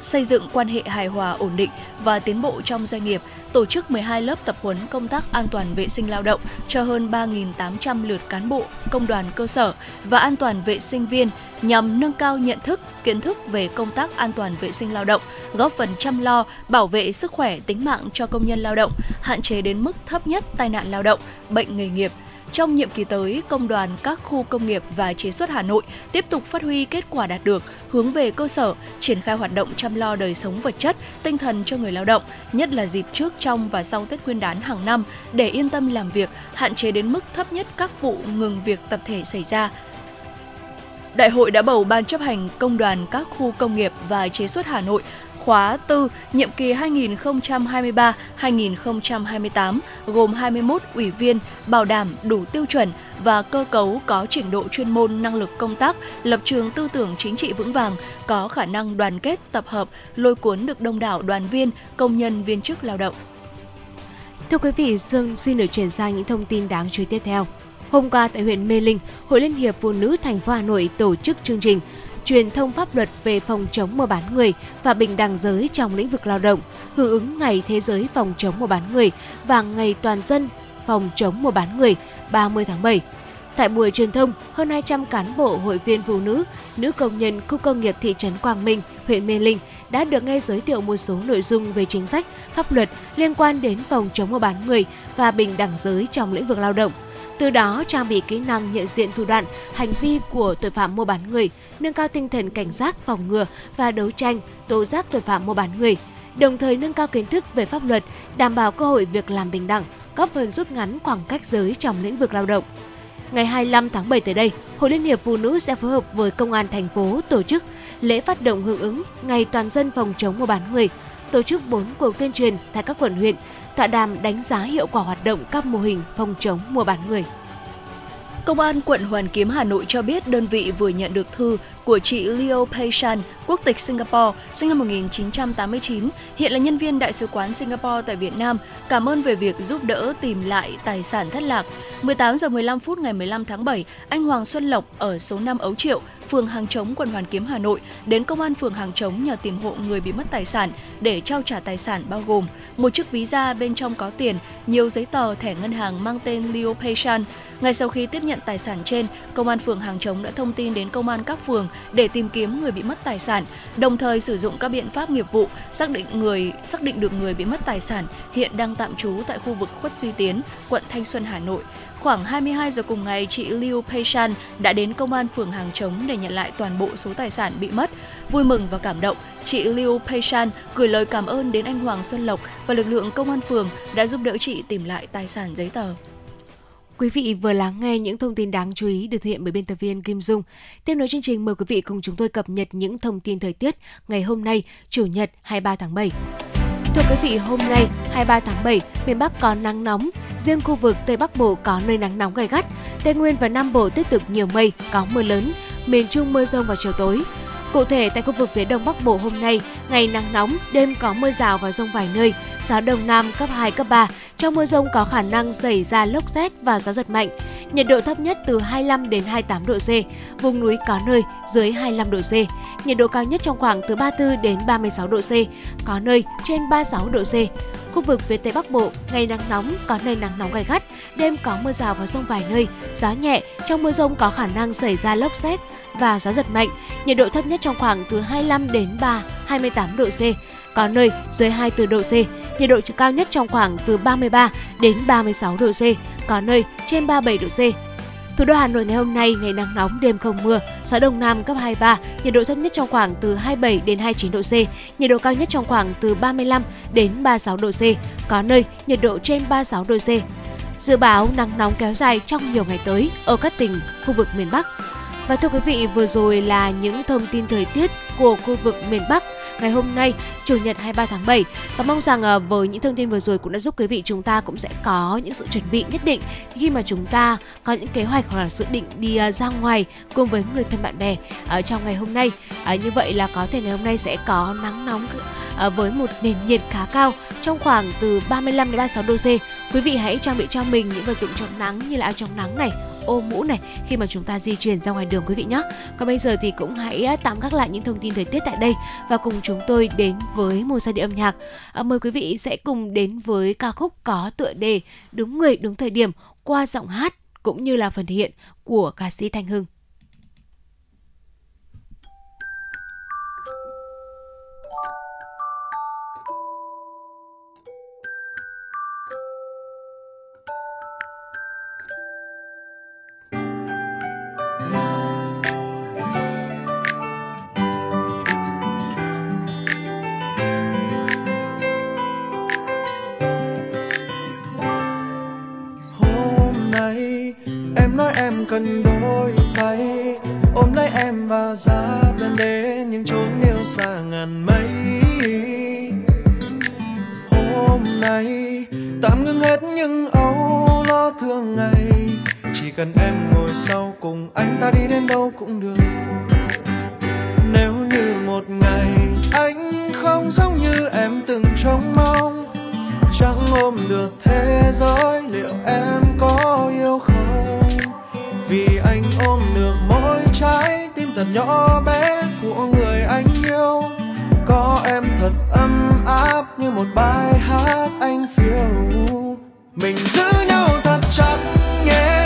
xây dựng quan hệ hài hòa ổn định và tiến bộ trong doanh nghiệp, tổ chức 12 lớp tập huấn công tác an toàn vệ sinh lao động cho hơn 3.800 lượt cán bộ, công đoàn cơ sở và an toàn vệ sinh viên nhằm nâng cao nhận thức, kiến thức về công tác an toàn vệ sinh lao động, góp phần chăm lo, bảo vệ sức khỏe tính mạng cho công nhân lao động, hạn chế đến mức thấp nhất tai nạn lao động, bệnh nghề nghiệp, trong nhiệm kỳ tới, công đoàn các khu công nghiệp và chế xuất Hà Nội tiếp tục phát huy kết quả đạt được, hướng về cơ sở, triển khai hoạt động chăm lo đời sống vật chất, tinh thần cho người lao động, nhất là dịp trước, trong và sau Tết Nguyên đán hàng năm để yên tâm làm việc, hạn chế đến mức thấp nhất các vụ ngừng việc tập thể xảy ra, Đại hội đã bầu Ban chấp hành Công đoàn các khu công nghiệp và chế xuất Hà Nội khóa 4, nhiệm kỳ 2023-2028, gồm 21 ủy viên bảo đảm đủ tiêu chuẩn và cơ cấu có trình độ chuyên môn năng lực công tác, lập trường tư tưởng chính trị vững vàng, có khả năng đoàn kết, tập hợp, lôi cuốn được đông đảo đoàn viên, công nhân viên chức lao động. Thưa quý vị, Dương xin được chuyển sang những thông tin đáng chú ý tiếp theo. Hôm qua tại huyện Mê Linh, Hội Liên hiệp Phụ nữ thành phố Hà Nội tổ chức chương trình truyền thông pháp luật về phòng chống mua bán người và bình đẳng giới trong lĩnh vực lao động, hưởng ứng Ngày Thế giới phòng chống mua bán người và Ngày Toàn dân phòng chống mua bán người 30 tháng 7. Tại buổi truyền thông, hơn 200 cán bộ hội viên phụ nữ, nữ công nhân khu công nghiệp thị trấn Quang Minh, huyện Mê Linh đã được nghe giới thiệu một số nội dung về chính sách, pháp luật liên quan đến phòng chống mua bán người và bình đẳng giới trong lĩnh vực lao động – từ đó trang bị kỹ năng nhận diện thủ đoạn, hành vi của tội phạm mua bán người, nâng cao tinh thần cảnh giác phòng ngừa và đấu tranh tố giác tội phạm mua bán người, đồng thời nâng cao kiến thức về pháp luật, đảm bảo cơ hội việc làm bình đẳng, góp phần rút ngắn khoảng cách giới trong lĩnh vực lao động. Ngày 25 tháng 7 tới đây, Hội Liên hiệp Phụ nữ sẽ phối hợp với Công an thành phố tổ chức lễ phát động hưởng ứng Ngày Toàn dân phòng chống mua bán người, tổ chức 4 cuộc tuyên truyền tại các quận huyện tọa đàm đánh giá hiệu quả hoạt động các mô hình phòng chống mua bán người. Công an quận Hoàn Kiếm, Hà Nội cho biết đơn vị vừa nhận được thư của chị Leo Peishan, quốc tịch Singapore, sinh năm 1989, hiện là nhân viên Đại sứ quán Singapore tại Việt Nam, cảm ơn về việc giúp đỡ tìm lại tài sản thất lạc. 18 giờ 15 phút ngày 15 tháng 7, anh Hoàng Xuân Lộc ở số 5 Ấu Triệu, phường Hàng Chống, quận Hoàn Kiếm, Hà Nội đến công an phường Hàng Chống nhờ tìm hộ người bị mất tài sản để trao trả tài sản bao gồm một chiếc ví da bên trong có tiền, nhiều giấy tờ thẻ ngân hàng mang tên Leo Peishan. Ngay sau khi tiếp nhận tài sản trên, công an phường Hàng Chống đã thông tin đến công an các phường để tìm kiếm người bị mất tài sản, đồng thời sử dụng các biện pháp nghiệp vụ xác định người xác định được người bị mất tài sản hiện đang tạm trú tại khu vực Khuất Duy Tiến, quận Thanh Xuân, Hà Nội. Khoảng 22 giờ cùng ngày, chị Liu Peishan đã đến công an phường Hàng Chống để nhận lại toàn bộ số tài sản bị mất. Vui mừng và cảm động, chị Liu Peishan gửi lời cảm ơn đến anh Hoàng Xuân Lộc và lực lượng công an phường đã giúp đỡ chị tìm lại tài sản giấy tờ. Quý vị vừa lắng nghe những thông tin đáng chú ý được thực hiện bởi biên tập viên Kim Dung. Tiếp nối chương trình mời quý vị cùng chúng tôi cập nhật những thông tin thời tiết ngày hôm nay, Chủ nhật 23 tháng 7. Thưa quý vị, hôm nay 23 tháng 7, miền Bắc có nắng nóng, riêng khu vực Tây Bắc Bộ có nơi nắng nóng gay gắt, Tây Nguyên và Nam Bộ tiếp tục nhiều mây, có mưa lớn, miền Trung mưa rông vào chiều tối. Cụ thể, tại khu vực phía Đông Bắc Bộ hôm nay, ngày nắng nóng, đêm có mưa rào và rông vài nơi, gió Đông Nam cấp 2, cấp 3. Trong mưa rông có khả năng xảy ra lốc xét và gió giật mạnh. Nhiệt độ thấp nhất từ 25 đến 28 độ C, vùng núi có nơi dưới 25 độ C. Nhiệt độ cao nhất trong khoảng từ 34 đến 36 độ C, có nơi trên 36 độ C. Khu vực phía Tây Bắc Bộ, ngày nắng nóng, có nơi nắng nóng gai gắt, đêm có mưa rào và rông vài nơi, gió nhẹ, trong mưa rông có khả năng xảy ra lốc xét và gió giật mạnh. Nhiệt độ thấp nhất trong khoảng từ 25 đến 3, 28 độ C, có nơi dưới 24 độ C. Nhiệt độ cao nhất trong khoảng từ 33 đến 36 độ C, có nơi trên 37 độ C. Thủ đô Hà Nội ngày hôm nay ngày nắng nóng, đêm không mưa, gió đông nam cấp 23, nhiệt độ thấp nhất trong khoảng từ 27 đến 29 độ C, nhiệt độ cao nhất trong khoảng từ 35 đến 36 độ C, có nơi nhiệt độ trên 36 độ C. Dự báo nắng nóng kéo dài trong nhiều ngày tới ở các tỉnh khu vực miền Bắc. Và thưa quý vị, vừa rồi là những thông tin thời tiết của khu vực miền Bắc ngày hôm nay, Chủ nhật 23 tháng 7 và mong rằng ờ, với những thông tin vừa rồi cũng đã giúp quý vị chúng ta cũng sẽ có những sự chuẩn bị nhất định khi mà chúng ta có những kế hoạch hoặc là dự định đi ờ, ra ngoài cùng với người thân bạn bè ở trong ngày hôm nay. À, như vậy là có thể ngày hôm nay sẽ có nắng nóng với một nền nhiệt khá cao trong khoảng từ 35 đến 36 độ C. Quý vị hãy trang bị cho mình những vật dụng chống nắng như là áo chống nắng này, ô mũ này khi mà chúng ta di chuyển ra ngoài đường quý vị nhé. Còn bây giờ thì cũng hãy à, tạm gác lại những thông tin thời tiết tại đây và cùng chúng tôi đến với một giai điệu âm nhạc. À, mời quý vị sẽ cùng đến với ca khúc có tựa đề Đúng người đúng thời điểm qua giọng hát cũng như là phần thể hiện của ca sĩ Thanh Hưng. Em nói em cần đôi tay ôm lấy em và ra bên đến những chốn yêu xa ngàn mây. Hôm nay tạm ngưng hết những âu lo thường ngày. Chỉ cần em ngồi sau cùng anh ta đi đến đâu cũng được. Nếu như một ngày anh không giống như em từng trông mong, chẳng ôm được thế giới liệu em có yêu không? Thật nhỏ bé của người anh yêu. Có em thật ấm áp như một bài hát anh phiêu. Mình giữ nhau thật chặt nhé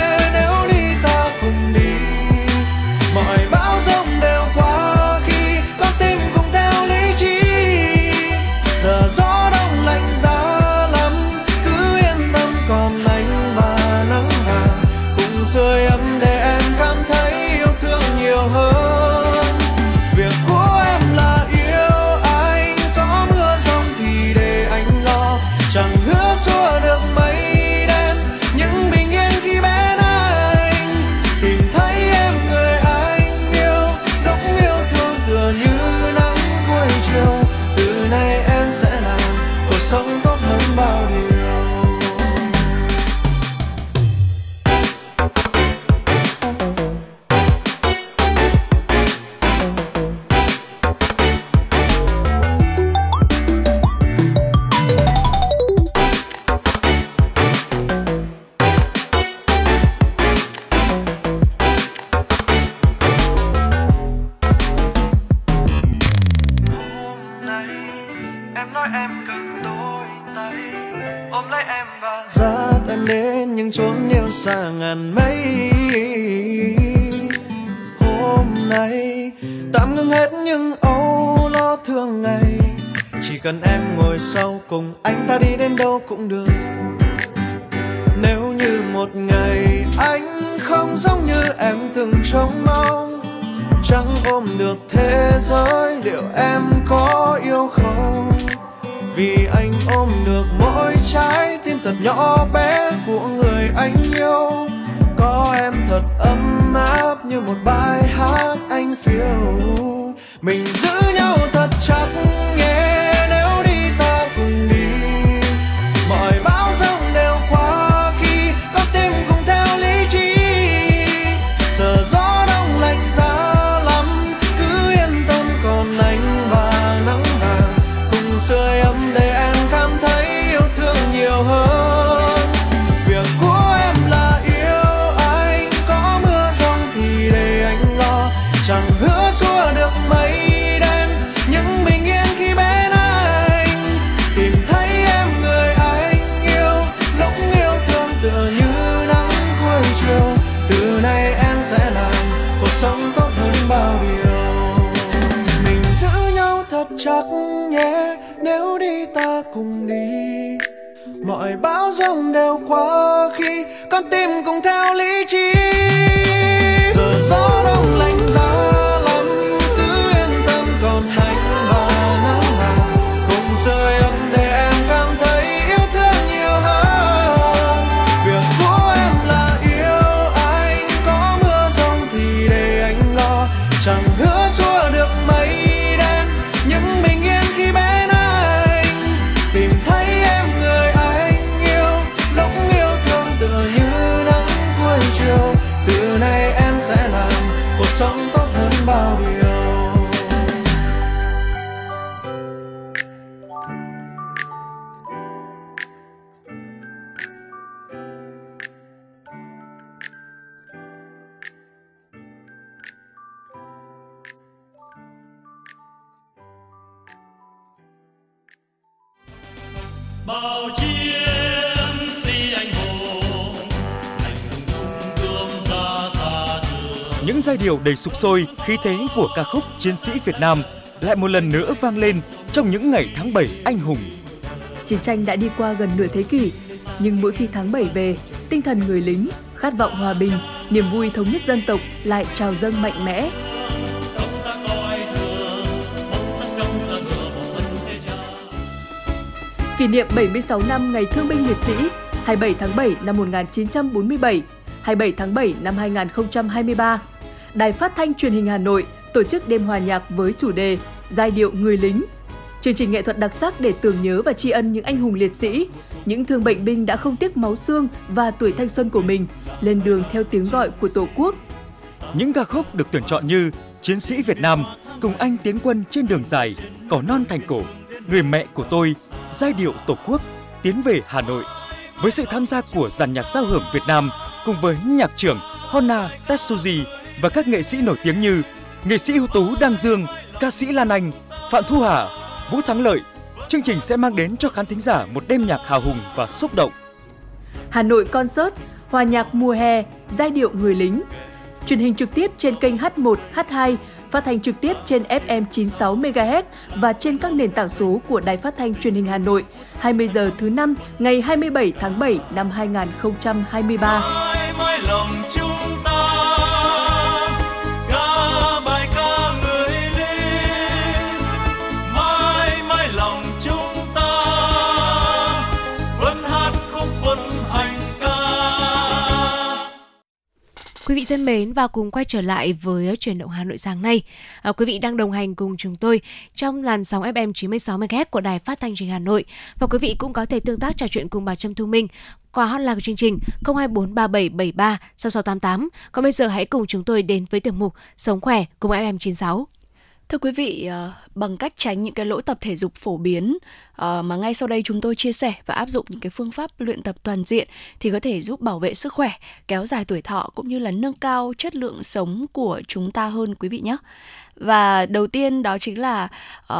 đến trốn chốn yêu xa ngàn mây. Hôm nay tạm ngưng hết những âu lo thường ngày. Chỉ cần em ngồi sau cùng anh ta đi đến đâu cũng được. Nếu như một ngày anh không giống như em từng trông mong, chẳng ôm được thế giới liệu em có yêu không? Vì anh ôm được mỗi trái tim thật nhỏ bé của người anh yêu. Có em thật ấm áp như một bài hát anh phiêu. Mình giữ nhau thật chặt. trong đều quá khi con tim cũng theo lý trí. Giờ gió đông lạnh giá lắm, cứ yên tâm còn hạnh và nắng là cùng rơi ấm để em cảm thấy yêu thương nhiều hơn. Việc của em là yêu anh, có mưa rông thì để anh lo. Chẳng hứa xua được mấy điệu đầy sục sôi, khí thế của ca khúc Chiến sĩ Việt Nam lại một lần nữa vang lên trong những ngày tháng 7 anh hùng. Chiến tranh đã đi qua gần nửa thế kỷ, nhưng mỗi khi tháng 7 về, tinh thần người lính, khát vọng hòa bình, niềm vui thống nhất dân tộc lại trào dâng mạnh mẽ. Kỷ niệm 76 năm Ngày Thương binh Liệt sĩ 27 tháng 7 năm 1947, 27 tháng 7 năm 2023. Đài Phát thanh Truyền hình Hà Nội tổ chức đêm hòa nhạc với chủ đề Giai điệu người lính. Chương trình nghệ thuật đặc sắc để tưởng nhớ và tri ân những anh hùng liệt sĩ, những thương bệnh binh đã không tiếc máu xương và tuổi thanh xuân của mình lên đường theo tiếng gọi của Tổ quốc. Những ca khúc được tuyển chọn như Chiến sĩ Việt Nam, Cùng anh tiến quân trên đường dài, Cỏ non thành cổ, Người mẹ của tôi, Giai điệu Tổ quốc, Tiến về Hà Nội. Với sự tham gia của dàn nhạc giao hưởng Việt Nam cùng với nhạc trưởng Honna Tetsuji và các nghệ sĩ nổi tiếng như nghệ sĩ ưu tú Đăng Dương, ca sĩ Lan Anh, Phạm Thu Hà, Vũ Thắng Lợi. Chương trình sẽ mang đến cho khán thính giả một đêm nhạc hào hùng và xúc động. Hà Nội Concert, hòa nhạc mùa hè, giai điệu người lính. Truyền hình trực tiếp trên kênh H1, H2, phát thanh trực tiếp trên FM 96 MHz và trên các nền tảng số của Đài Phát thanh Truyền hình Hà Nội. 20 giờ thứ năm ngày 27 tháng 7 năm 2023. mãi mãi lòng chúng ta Quý vị thân mến và cùng quay trở lại với chuyển động Hà Nội sáng nay. À, quý vị đang đồng hành cùng chúng tôi trong làn sóng FM 96 MHz của Đài Phát thanh Truyền hình Hà Nội và quý vị cũng có thể tương tác trò chuyện cùng bà Trâm Thu Minh qua hotline của chương trình 02437736688. Còn bây giờ hãy cùng chúng tôi đến với tiểu mục Sống khỏe cùng FM 96. Thưa quý vị, ờ, bằng cách tránh những cái lỗi tập thể dục phổ biến ờ, mà ngay sau đây chúng tôi chia sẻ và áp dụng những cái phương pháp luyện tập toàn diện thì có thể giúp bảo vệ sức khỏe, kéo dài tuổi thọ cũng như là nâng cao chất lượng sống của chúng ta hơn quý vị nhé. Và đầu tiên đó chính là uh,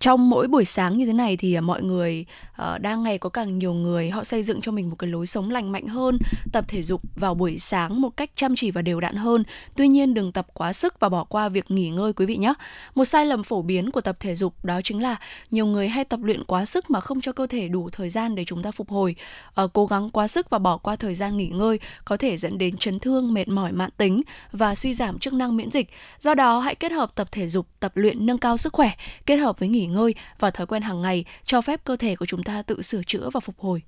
trong mỗi buổi sáng như thế này thì à, mọi người uh, đang ngày có càng nhiều người họ xây dựng cho mình một cái lối sống lành mạnh hơn tập thể dục vào buổi sáng một cách chăm chỉ và đều đặn hơn. Tuy nhiên đừng tập quá sức và bỏ qua việc nghỉ ngơi quý vị nhé. Một sai lầm phổ biến của tập thể dục đó chính là nhiều người hay tập luyện quá sức mà không cho cơ thể đủ thời gian để chúng ta phục hồi. Uh, cố gắng quá sức và bỏ qua thời gian nghỉ ngơi có thể dẫn đến chấn thương mệt mỏi mãn tính và suy giảm chức năng miễn dịch. Do đó hãy kết hợp tập thể dục tập luyện nâng cao sức khỏe kết hợp với nghỉ ngơi và thói quen hàng ngày cho phép cơ thể của chúng ta tự sửa chữa và phục hồi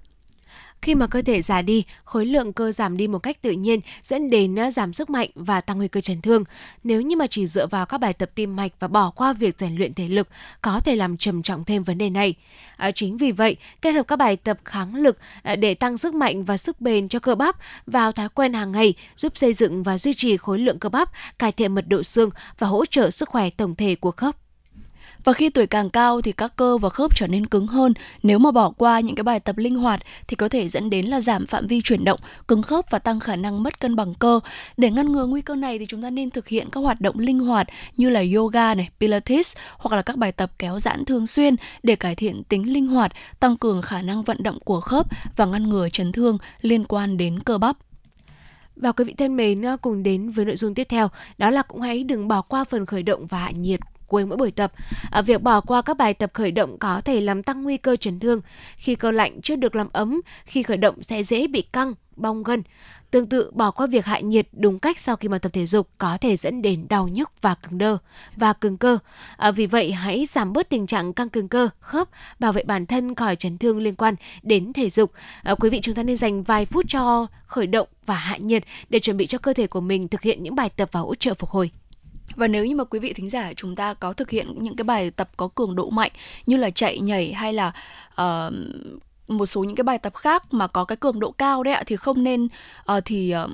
Khi mà cơ thể già đi, khối lượng cơ giảm đi một cách tự nhiên dẫn đến à, giảm sức mạnh và tăng nguy cơ chấn thương. Nếu như mà chỉ dựa vào các bài tập tim mạch và bỏ qua việc rèn luyện thể lực có thể làm trầm trọng thêm vấn đề này. À, chính vì vậy, kết hợp các bài tập kháng lực à, để tăng sức mạnh và sức bền cho cơ bắp vào thói quen hàng ngày giúp xây dựng và duy trì khối lượng cơ bắp, cải thiện mật độ xương và hỗ trợ sức khỏe tổng thể của khớp. Và khi tuổi càng cao thì các cơ và khớp trở nên cứng hơn. Nếu mà bỏ qua những cái bài tập linh hoạt thì có thể dẫn đến là giảm phạm vi chuyển động, cứng khớp và tăng khả năng mất cân bằng cơ. Để ngăn ngừa nguy cơ này thì chúng ta nên thực hiện các hoạt động linh hoạt như là yoga này, pilates hoặc là các bài tập kéo giãn thường xuyên để cải thiện tính linh hoạt, tăng cường khả năng vận động của khớp và ngăn ngừa chấn thương liên quan đến cơ bắp. Và quý vị thân mến, ờ, cùng đến với nội dung tiếp theo, đó là cũng hãy đừng bỏ qua phần khởi động và hạ nhiệt cuối mỗi buổi tập. À, việc bỏ qua các bài tập khởi động có thể làm tăng nguy cơ chấn thương. Khi cơ lạnh chưa được làm ấm, khi khởi động sẽ dễ bị căng, bong gân. Tương tự, bỏ qua việc hạ nhiệt đúng cách sau khi mà tập thể dục có thể dẫn đến đau nhức và cứng đơ và cứng cơ. À, vì vậy, hãy giảm bớt tình trạng căng cứng cơ, khớp, bảo vệ bản thân khỏi chấn thương liên quan đến thể dục. À, quý vị chúng ta nên dành vài phút cho khởi động và hạ nhiệt để chuẩn bị cho cơ thể của mình thực hiện những bài tập và hỗ trợ phục hồi. Và nếu như mà quý vị thính giả chúng ta có thực hiện những cái bài tập có cường độ mạnh như là chạy nhảy hay là uh, một số những cái bài tập khác mà có cái cường độ cao đấy ạ thì không nên uh, thì uh,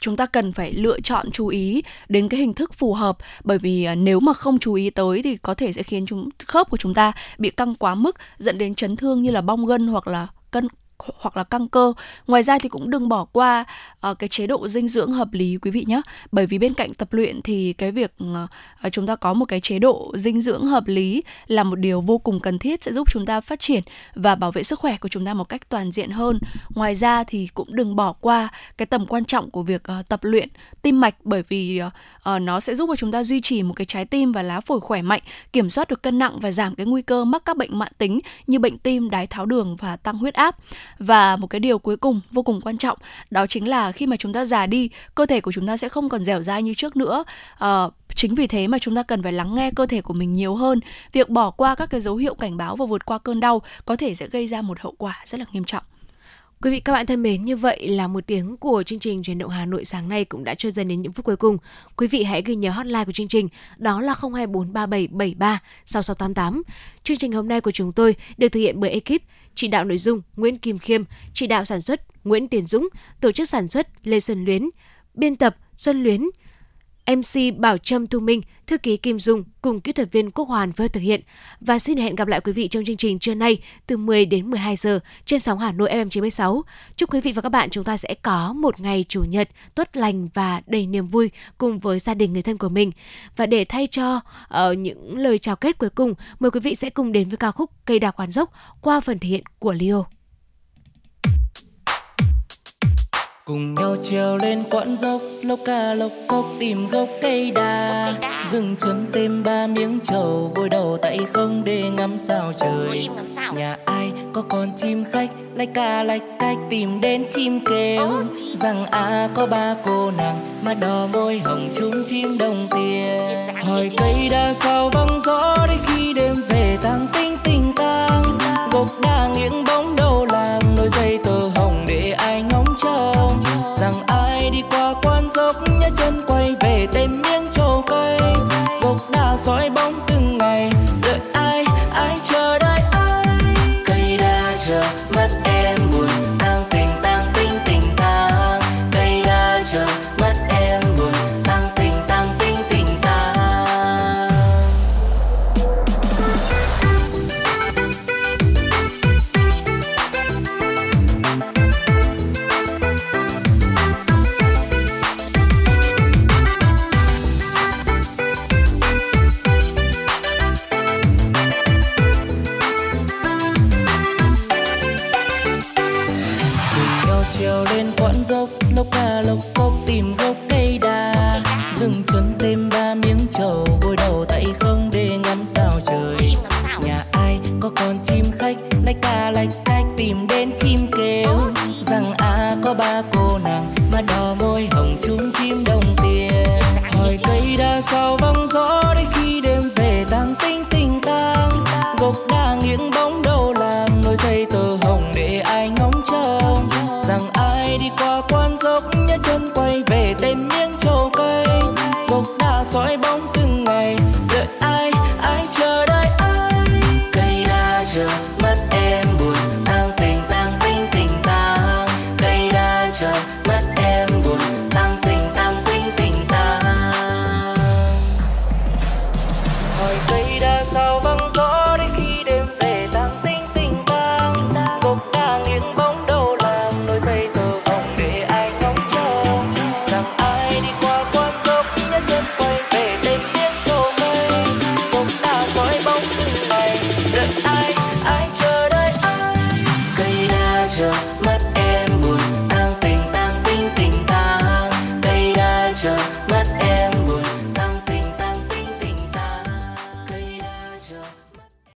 chúng ta cần phải lựa chọn chú ý đến cái hình thức phù hợp. Bởi vì nếu mà không chú ý tới thì có thể sẽ khiến chúng khớp của chúng ta bị căng quá mức dẫn đến chấn thương như là bong gân hoặc là cân hoặc là căng cơ. Ngoài ra thì cũng đừng bỏ qua uh, cái chế độ dinh dưỡng hợp lý quý vị nhé. Bởi vì bên cạnh tập luyện thì cái việc uh, chúng ta có một cái chế độ dinh dưỡng hợp lý là một điều vô cùng cần thiết sẽ giúp chúng ta phát triển và bảo vệ sức khỏe của chúng ta một cách toàn diện hơn. Ngoài ra thì cũng đừng bỏ qua cái tầm quan trọng của việc uh, tập luyện tim mạch bởi vì uh, nó sẽ giúp cho chúng ta duy trì một cái trái tim và lá phổi khỏe mạnh, kiểm soát được cân nặng và giảm cái nguy cơ mắc các bệnh mãn tính như bệnh tim, đái tháo đường và tăng huyết áp và một cái điều cuối cùng vô cùng quan trọng đó chính là khi mà chúng ta già đi cơ thể của chúng ta sẽ không còn dẻo dai như trước nữa À, chính vì thế mà chúng ta cần phải lắng nghe cơ thể của mình nhiều hơn việc bỏ qua các cái dấu hiệu cảnh báo và vượt qua cơn đau có thể sẽ gây ra một hậu quả rất là nghiêm trọng Quý vị các bạn thân mến, như vậy là một tiếng của chương trình truyền động Hà Nội sáng nay cũng đã trôi dần đến những phút cuối cùng. Quý vị hãy ghi nhớ hotline của chương trình, đó là 0243773 6688. Chương trình hôm nay của chúng tôi được thực hiện bởi ekip chỉ đạo nội dung Nguyễn Kim Khiêm, chỉ đạo sản xuất Nguyễn Tiến Dũng, tổ chức sản xuất Lê Xuân Luyến, biên tập Xuân Luyến, MC Bảo Trâm Thu Minh, thư ký Kim Dung cùng kỹ thuật viên Quốc Hoàn phối thực hiện. Và xin hẹn gặp lại quý vị trong chương trình trưa nay từ 10 đến 12 giờ trên sóng Hà Nội FM 96. Chúc quý vị và các bạn chúng ta sẽ có một ngày chủ nhật tốt lành và đầy niềm vui cùng với gia đình người thân của mình. Và để thay cho uh, những lời chào kết cuối cùng, mời quý vị sẽ cùng đến với ca khúc Cây đào quán dốc qua phần thể hiện của Leo. Cùng nhau trèo lên quãng dốc lốc ca lốc cốc tìm gốc cây đa. Dừng chân thêm ba miếng trầu vội đầu tay không để ngắm sao trời. nhà ai có con chim khách lách ca lách cách tìm đến chim kêu. Rằng à có ba cô nàng mà đỏ môi hồng chung chim đồng tiền. Hỏi cây đa sao vắng gió đi khi đêm về tăng tinh tình tang. Gốc đa nghiêng bóng đầu làng